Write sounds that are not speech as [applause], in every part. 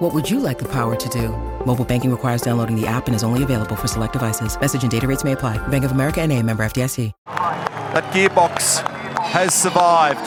What would you like the power to do? Mobile banking requires downloading the app and is only available for select devices. Message and data rates may apply. Bank of America and a member FDIC. That gearbox has survived.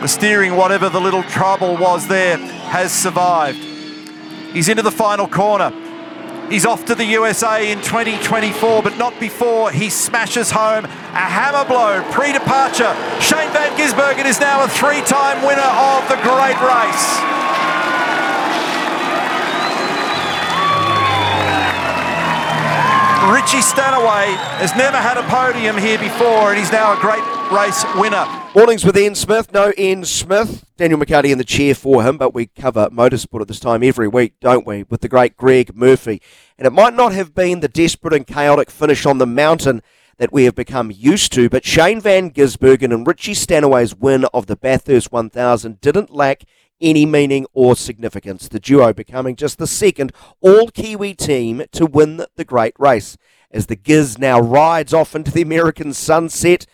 The steering, whatever the little trouble was there, has survived. He's into the final corner. He's off to the USA in 2024, but not before he smashes home a hammer blow pre-departure. Shane Van Gisbergen is now a three-time winner of the Great Race. Richie Stanaway has never had a podium here before, and he's now a great race winner. Mornings with Ian Smith. No Ian Smith. Daniel McHardy in the chair for him, but we cover motorsport at this time every week, don't we? With the great Greg Murphy. And it might not have been the desperate and chaotic finish on the mountain that we have become used to, but Shane Van Gisbergen and Richie Stanaway's win of the Bathurst 1000 didn't lack any meaning or significance. The duo becoming just the second all Kiwi team to win the great race. As the Giz now rides off into the American sunset,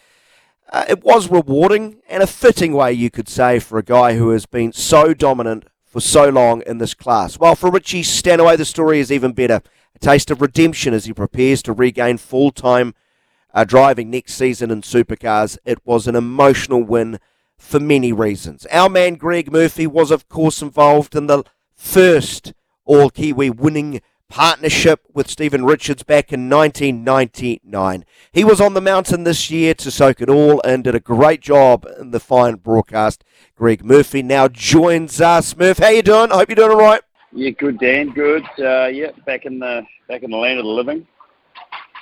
uh, it was rewarding and a fitting way, you could say, for a guy who has been so dominant for so long in this class. While for Richie Stanaway, the story is even better. A taste of redemption as he prepares to regain full time uh, driving next season in supercars. It was an emotional win for many reasons. Our man Greg Murphy was, of course, involved in the first All Kiwi winning partnership with Stephen Richards back in 1999. He was on the mountain this year to soak it all and did a great job in the fine broadcast. Greg Murphy now joins us. Murph, how you doing? I hope you're doing all right. Yeah, good, Dan. Good. Uh, yeah, back in the back in the land of the living.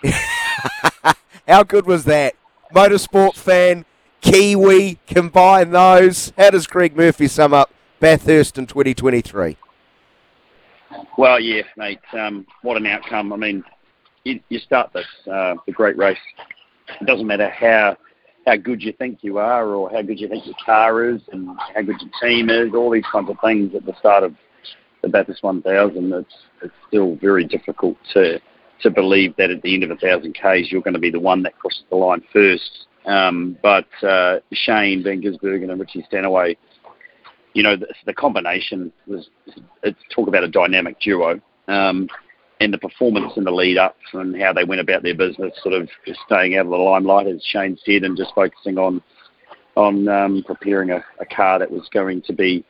[laughs] how good was that? Motorsport fan, Kiwi, combine those. How does Greg Murphy sum up Bathurst in 2023? Well, yeah, mate. Um, what an outcome. I mean, you, you start this, uh, the great race. It doesn't matter how how good you think you are or how good you think your car is and how good your team is, all these kinds of things at the start of the Bathurst 1000, it's, it's still very difficult to to believe that at the end of a thousand Ks you're going to be the one that crosses the line first. Um, but uh, Shane Van Gisbergen and Richie Stanaway, you know, the, the combination was it's talk about a dynamic duo. Um, and the performance in the lead up and how they went about their business, sort of staying out of the limelight, as Shane said, and just focusing on on um, preparing a, a, car that was going to be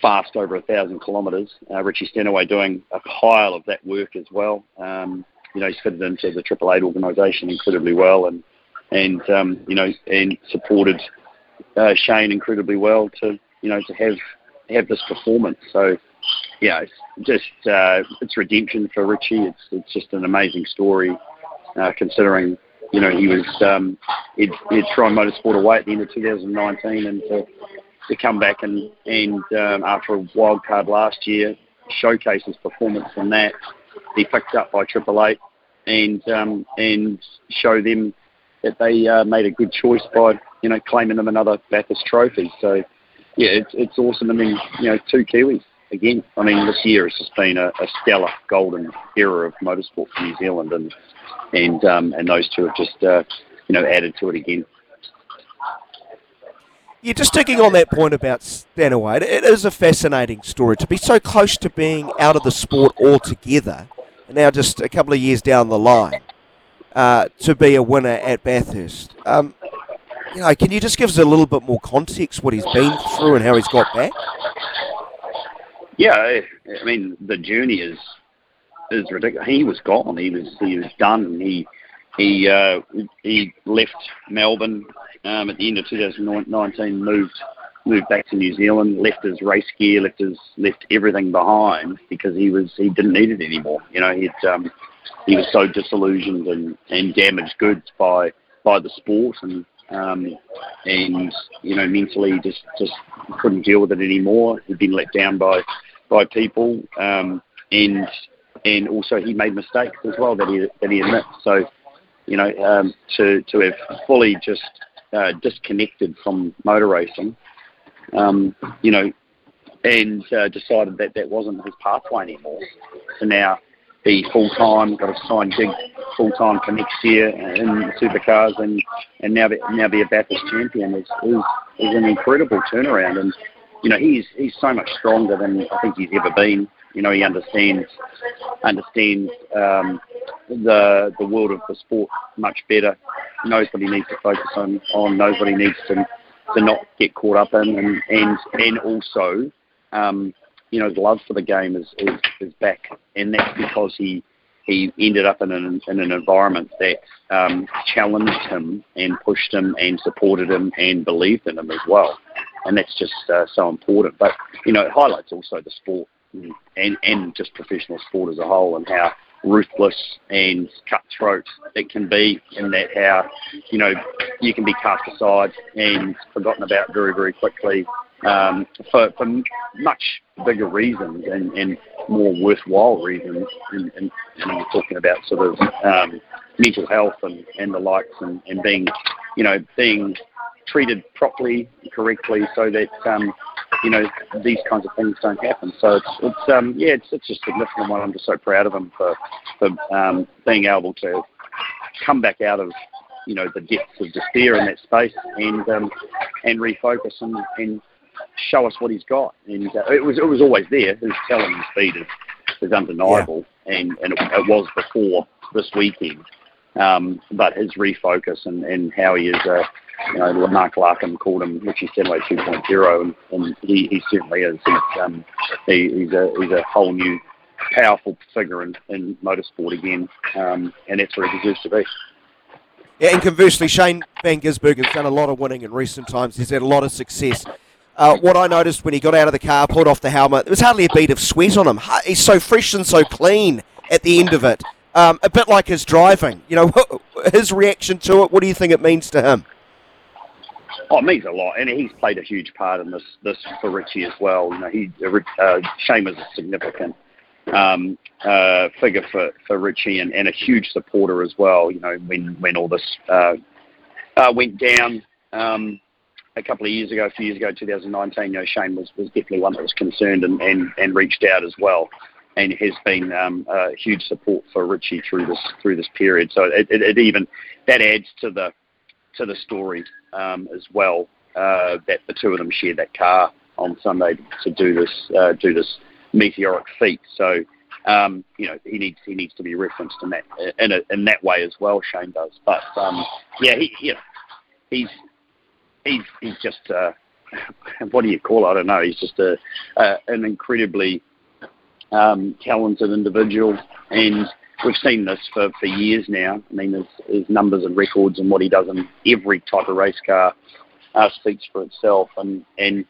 fast over a thousand kilometres. Uh, Richie Stanaway doing a pile of that work as well. Um, you know, he's fitted into the Triple Eight organisation incredibly well, and and um, you know, and supported uh, Shane incredibly well to you know to have have this performance. So yeah, it's just uh, it's redemption for Richie. It's it's just an amazing story, uh, considering you know he was um, he'd, he'd thrown motorsport away at the end of 2019 and to, to come back and and um, after a wild card last year showcase his performance in that. He picked up by Triple Eight and um, and show them that they uh, made a good choice by you know claiming them another Bathurst trophy. So yeah, it's it's awesome. I mean, you know, two Kiwis again. I mean, this year has just been a, a stellar golden era of motorsport for New Zealand, and and um, and those two have just uh, you know added to it again. Yeah, just sticking on that point about Stanaway, it is a fascinating story to be so close to being out of the sport altogether, and now just a couple of years down the line uh, to be a winner at Bathurst. Um, you know, can you just give us a little bit more context what he's been through and how he's got back? Yeah, I mean the journey is is ridiculous. He was gone. He was he was done. He he uh, he left Melbourne um, at the end of 2019. Moved moved back to New Zealand. Left his race gear. Left his left everything behind because he was he didn't need it anymore. You know he'd um, he was so disillusioned and, and damaged goods by by the sport and um, and you know mentally just just couldn't deal with it anymore. He'd been let down by by people um, and and also he made mistakes as well that he that he admits. So you know, um, to to have fully just uh, disconnected from motor racing, um, you know, and uh, decided that that wasn't his pathway anymore. So now be full time, got a signed gig full time for next year in supercars, and and now be, now be a Bathurst champion is, is is an incredible turnaround. And you know he's he's so much stronger than I think he's ever been. You know he understands understands um, the the world of the sport much better. Knows what he needs to focus on. On knows what he needs to to not get caught up in, and and and also. Um, you know, his love for the game is, is, is back, and that's because he he ended up in an in an environment that um, challenged him and pushed him and supported him and believed in him as well, and that's just uh, so important. But you know, it highlights also the sport and and just professional sport as a whole and how ruthless and cutthroat it can be, and that how you know you can be cast aside and forgotten about very very quickly um, for, for much bigger reasons and, and more worthwhile reasons. And, and, and talking about sort of um, mental health and, and the likes and, and being, you know, being treated properly, correctly, so that um, you know these kinds of things don't happen. So it's, it's um, yeah, it's, it's a significant one. I'm just so proud of him for for um, being able to come back out of you know the depths of despair in that space and um, and refocus and, and show us what he's got. And uh, it was it was always there. His talent and speed is, is undeniable, yeah. and and it, it, was before this weekend. Um, but his refocus and, and how he is, uh, you know, Mark Larkham called him Richie Stanaway 2.0, and, and he, he certainly is. He's, um, he, he's a he's a whole new powerful figure in, in motorsport again, um, and that's where he deserves to be. Yeah, and conversely, Shane Van Gisbergen has done a lot of winning in recent times. He's had a lot of success uh, what I noticed when he got out of the car, pulled off the helmet, there was hardly a bead of sweat on him. He's so fresh and so clean at the end of it. Um, a bit like his driving. You know, [laughs] his reaction to it. What do you think it means to him? Oh, it means a lot, and he's played a huge part in this this for Richie as well. You know, he uh, Shane was a significant um, uh, figure for, for Richie and, and a huge supporter as well. You know, when when all this uh, uh went down. Um, a couple of years ago, a few years ago, 2019, you know, Shane was, was definitely one that was concerned and, and, and reached out as well, and has been um, a huge support for Richie through this through this period. So it, it, it even that adds to the to the story um, as well uh, that the two of them shared that car on Sunday to do this uh, do this meteoric feat. So um, you know he needs he needs to be referenced in that in, a, in that way as well. Shane does, but um, yeah, he you know, he's he's he's just uh, [laughs] what do you call it? I don't know. He's just a, an incredibly um, talented individual, and we've seen this for, for years now. I mean, his, his numbers and records and what he does in every type of race car uh, speaks for itself. And and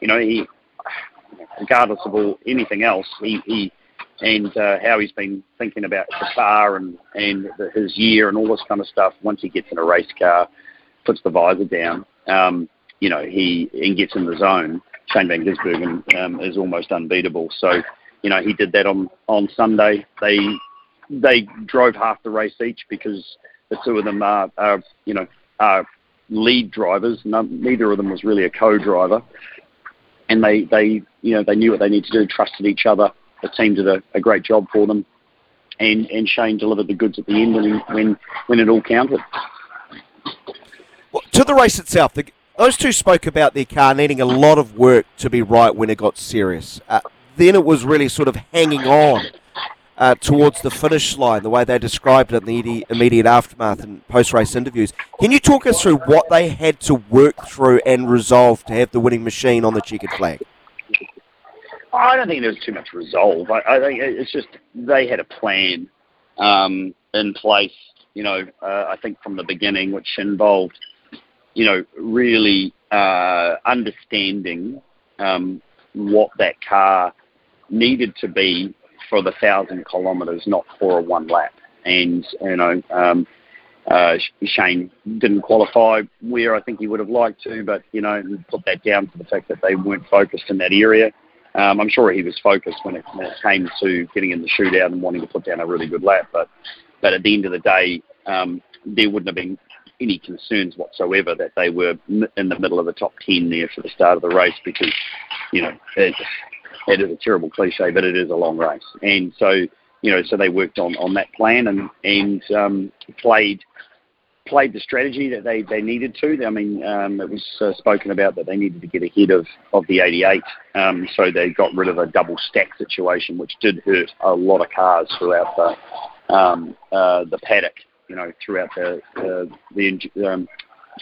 you know he, regardless of all anything else, he he and uh, how he's been thinking about Qatar and and the, his year and all this kind of stuff. Once he gets in a race car, puts the visor down, um, you know, he, he gets in the zone. Shane Van Gisbergen um, is almost unbeatable. So, you know, he did that on, on Sunday. They they drove half the race each because the two of them are, are you know, are lead drivers. No, neither of them was really a co-driver, and they they you know they knew what they needed to do, trusted each other. The team did a, a great job for them, and and Shane delivered the goods at the end when when when it all counted. To the race itself, the, those two spoke about their car needing a lot of work to be right when it got serious. Uh, then it was really sort of hanging on uh, towards the finish line, the way they described it in the immediate aftermath and post race interviews. Can you talk us through what they had to work through and resolve to have the winning machine on the checkered flag? I don't think there was too much resolve. I, I think it's just they had a plan um, in place, you know, uh, I think from the beginning, which involved you know, really uh, understanding um, what that car needed to be for the thousand kilometres, not for a one lap. And you know, um, uh, Shane didn't qualify where I think he would have liked to, but you know, put that down to the fact that they weren't focused in that area. Um, I'm sure he was focused when it, when it came to getting in the shootout and wanting to put down a really good lap, but but at the end of the day, um, there wouldn't have been any concerns whatsoever that they were in the middle of the top 10 there for the start of the race because, you know, it, is a terrible cliche, but it is a long race. And so, you know, so they worked on, on that plan and, and um, played played the strategy that they, they needed to. I mean, um, it was uh, spoken about that they needed to get ahead of, of the 88, um, so they got rid of a double stack situation, which did hurt a lot of cars throughout the um, uh, the paddock you know, throughout the the the, um,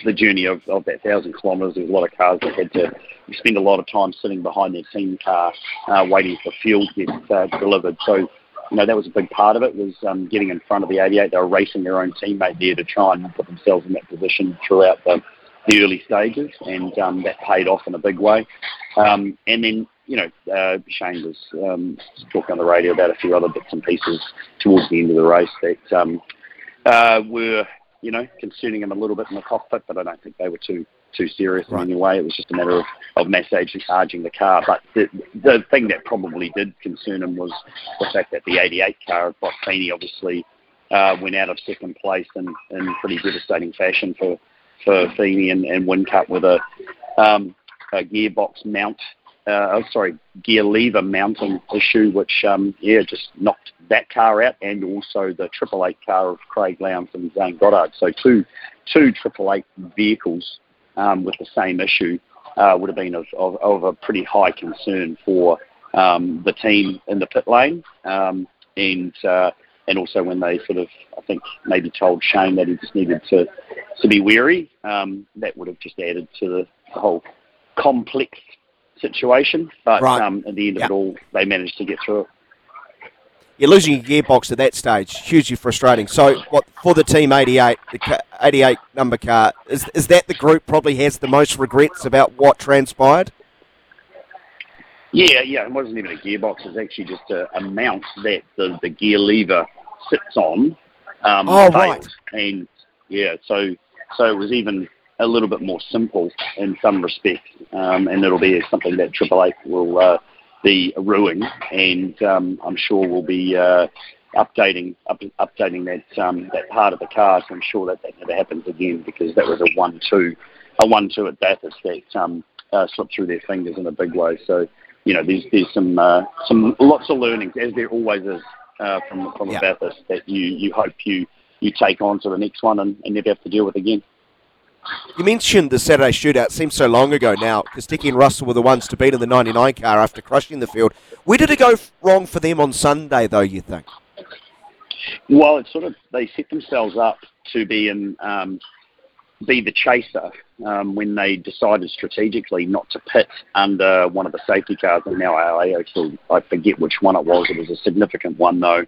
the journey of, of that thousand kilometres. There was a lot of cars that had to spend a lot of time sitting behind their team car, uh, waiting for fuel to get uh, delivered. So, you know, that was a big part of it. Was um, getting in front of the 88. They were racing their own teammate there to try and put themselves in that position throughout the the early stages, and um, that paid off in a big way. Um, and then, you know, uh, Shane was um, talking on the radio about a few other bits and pieces towards the end of the race that um, were, you know, concerning him a little bit in the cockpit, but I don't think they were too too serious right. in any way. It was just a matter of, of massaging charging the car. But the, the thing that probably did concern him was the fact that the 88 car of Bottini obviously uh, went out of second place in, in pretty devastating fashion for, for Feeney and, and Whincup with a, um, a gearbox mount uh, oh, sorry, gear lever mounting issue, which um, yeah just knocked that car out, and also the Triple Eight car of Craig Lowndes and Zane Goddard. So two two Triple Eight vehicles um, with the same issue uh, would have been of, of, of, a pretty high concern for um, the team in the pit lane, um, and uh, and also when they sort of I think maybe told Shane that he just needed to to be wary, um, that would have just added to the whole complex situation. But right. um, at the end of yep. it all, they managed to get through it. You're losing your gearbox at that stage, hugely frustrating. So, what for the team 88, the 88 number car, is is that the group probably has the most regrets about what transpired? Yeah, yeah, it wasn't even a gearbox. It's actually just a, a mount that the, the gear lever sits on. Um, oh, right. And yeah, so so it was even a little bit more simple in some respects, um, and it'll be something that Triple Eight will uh, be ruining, and um, I'm sure we'll be uh, updating up, updating that um, that part of the car. So I'm sure that that never happens again because that was a one-two, a one-two at Bathurst that um, uh, slipped through their fingers in a big way. So you know, there's there's some uh, some lots of learnings as there always is uh, from from yeah. Bathurst that you you hope you you take on to the next one and, and never have to deal with again. You mentioned the Saturday shootout. seems so long ago now. Kostecki and Russell were the ones to beat in the 99 car after crushing the field. Where did it go wrong for them on Sunday, though, you think? Well, it's sort of, they set themselves up to be in, um, be the chaser um, when they decided strategically not to pit under one of the safety cars. And now I, actually, I forget which one it was. It was a significant one, though,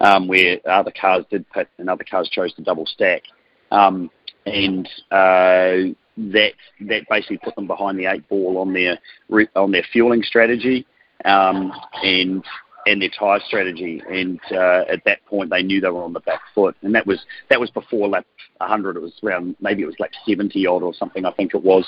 um, where other cars did pit and other cars chose to double stack. Um, and uh, that that basically put them behind the eight ball on their on their fueling strategy um, and and their tyre strategy. And uh, at that point, they knew they were on the back foot, and that was that was before lap 100. It was around maybe it was like 70 odd or something. I think it was,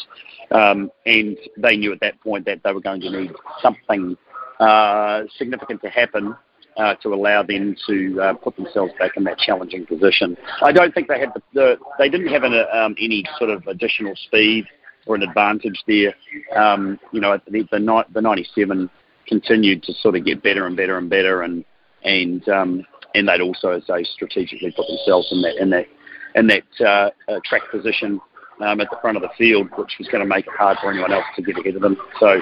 um, and they knew at that point that they were going to need something uh, significant to happen uh, to allow them to uh, put themselves back in that challenging position. I don't think they had the, the they didn't have an, um, any sort of additional speed or an advantage there. Um, you know, the, the, the 97 continued to sort of get better and better and better, and and um, and they'd also, as they strategically put themselves in that in that in that uh, uh, track position um, at the front of the field, which was going to make it hard for anyone else to get ahead of them. So,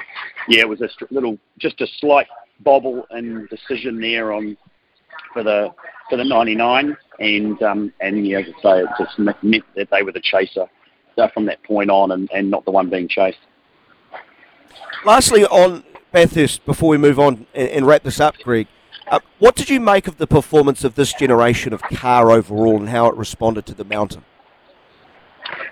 yeah, it was a little, just a slight bobble and decision there on for the for the 99, and um, and yeah, as I say, it just meant that they were the chaser uh, from that point on, and, and not the one being chased. Lastly, on Bathurst, before we move on and, and wrap this up, Greg, uh, what did you make of the performance of this generation of car overall, and how it responded to the mountain?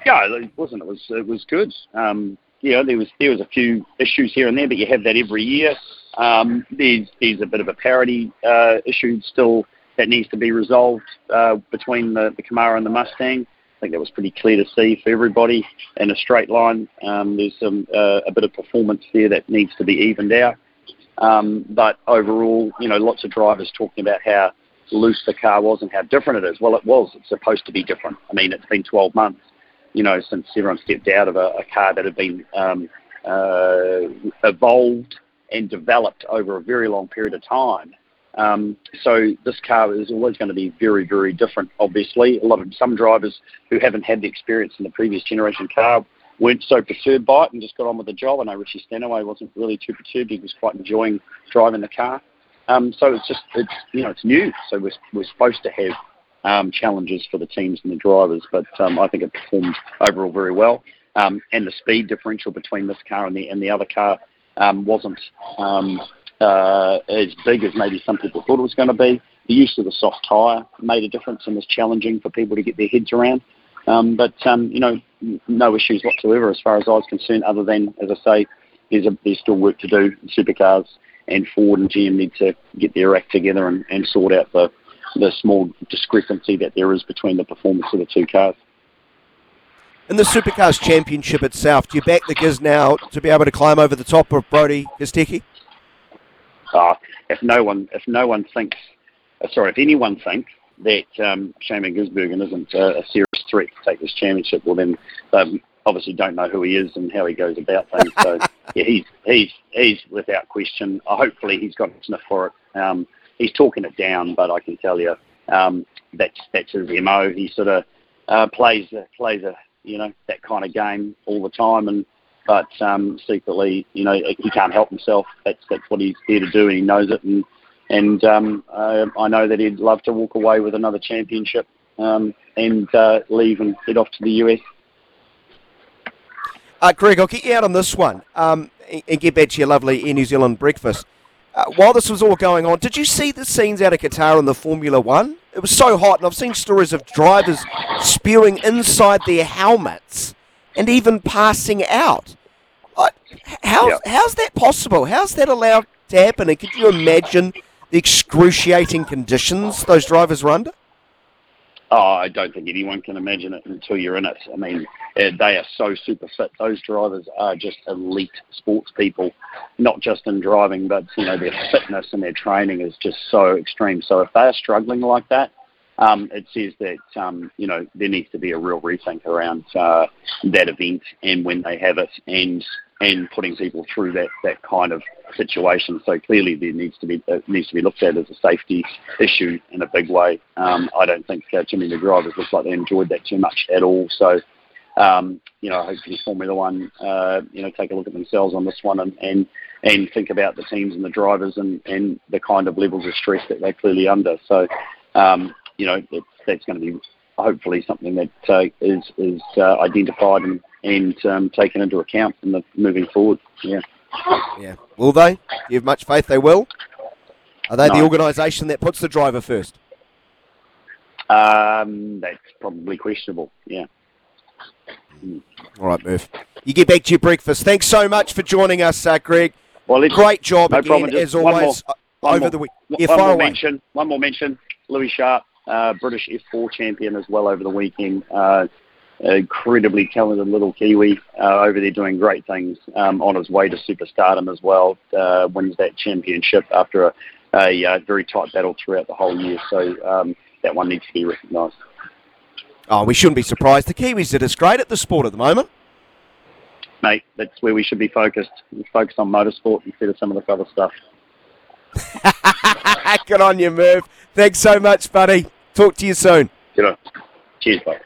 Yeah, it wasn't. It was it was good. Um, you know, there was there was a few issues here and there, but you have that every year. Um, there's, there's a bit of a parity uh, issue still that needs to be resolved uh, between the, the Camaro and the Mustang. I think that was pretty clear to see for everybody in a straight line. Um, there's some uh, a bit of performance there that needs to be evened out. Um, but overall, you know, lots of drivers talking about how loose the car was and how different it is. Well, it was. It's supposed to be different. I mean, it's been 12 months, you know, since everyone stepped out of a, a car that had been um, uh, evolved and developed over a very long period of time. Um, so this car is always going to be very, very different. Obviously, a lot of some drivers who haven't had the experience in the previous generation car weren't so perturbed by it and just got on with the job. I know Richie Stanaway wasn't really too perturbed; he was quite enjoying driving the car. Um, so it's just it's you know it's new, so we're we're supposed to have um, challenges for the teams and the drivers, but um, I think it performed overall very well. Um, and the speed differential between this car and the and the other car um, wasn't um, uh, as big as maybe some people thought it was going to be. The use of the soft tyre made a difference and was challenging for people to get their heads around. Um, but um, you know, no issues whatsoever as far as I was concerned. Other than, as I say, there's, a, there's still work to do. Supercars and Ford and GM need to get their act together and, and sort out the the small discrepancy that there is between the performance of the two cars. In the Supercars Championship itself, do you back the Giz now to be able to climb over the top of Brodie Kostecki? Uh, if no one, if no one thinks, uh, sorry, if anyone thinks that um, Shane Gisbergen isn't a, a, serious threat to take this championship, well then they obviously don't know who he is and how he goes about things. So [laughs] yeah, he's he's he's without question. Uh, hopefully he's got a sniff for it. Um, he's talking it down, but I can tell you um, that's that's his mo. He sort of uh, plays plays a you know that kind of game all the time, and but um, secretly, you know, he can't help himself. That's that's what he's here to do, and he knows it. And and um, uh, I know that he'd love to walk away with another championship um, and uh, leave and head off to the US. Uh, Greg, I'll get you out on this one um, and get back to your lovely New Zealand breakfast. Uh, while this was all going on, did you see the scenes out of Qatar in the Formula One? It was so hot, and I've seen stories of drivers spewing inside their helmets and even passing out. How, yeah. How's that possible? How's that allowed to happen? And could you imagine the excruciating conditions those drivers were under? Oh, I don't think anyone can imagine it until you're in it. I mean, eh, they are so super fit. Those drivers are just elite sports people, not just in driving, but you know their fitness and their training is just so extreme. So if they are struggling like that, um, it says that um, you know there needs to be a real rethink around uh, that event and when they have it, and and putting people through that, that kind of situation. So clearly, there needs to be needs to be looked at as a safety issue in a big way. Um, I don't think uh, Jimmy the drivers look like they enjoyed that too much at all. So. Um, you know, hopefully Formula One, uh, you know, take a look at themselves on this one and, and and think about the teams and the drivers and, and the kind of levels of stress that they're clearly under. So, um, you know, it's, that's going to be hopefully something that uh, is is uh, identified and and um, taken into account in the moving forward. Yeah. Yeah. Will they? Do you have much faith they will? Are they no. the organisation that puts the driver first? Um, that's probably questionable. Yeah. Mm. All right, Murph. You get back to your breakfast. Thanks so much for joining us, uh, Greg. Well, Great job no again, as always, more, over more, the week. Yeah, one more away. mention. One more mention. Louis Sharp, uh, British F4 champion as well over the weekend. Uh, incredibly talented little Kiwi uh, over there doing great things um, on his way to superstardom as well. Uh, wins that championship after a, a, a, very tight battle throughout the whole year. So um, that one needs to be recognised. Oh, we shouldn't be surprised. The Kiwis are just great at the sport at the moment. Mate, that's where we should be focused. We focus on motorsport instead of some of the other stuff. [laughs] Good on you, Murph. Thanks so much, buddy. Talk to you soon. Good on. Cheers, bye.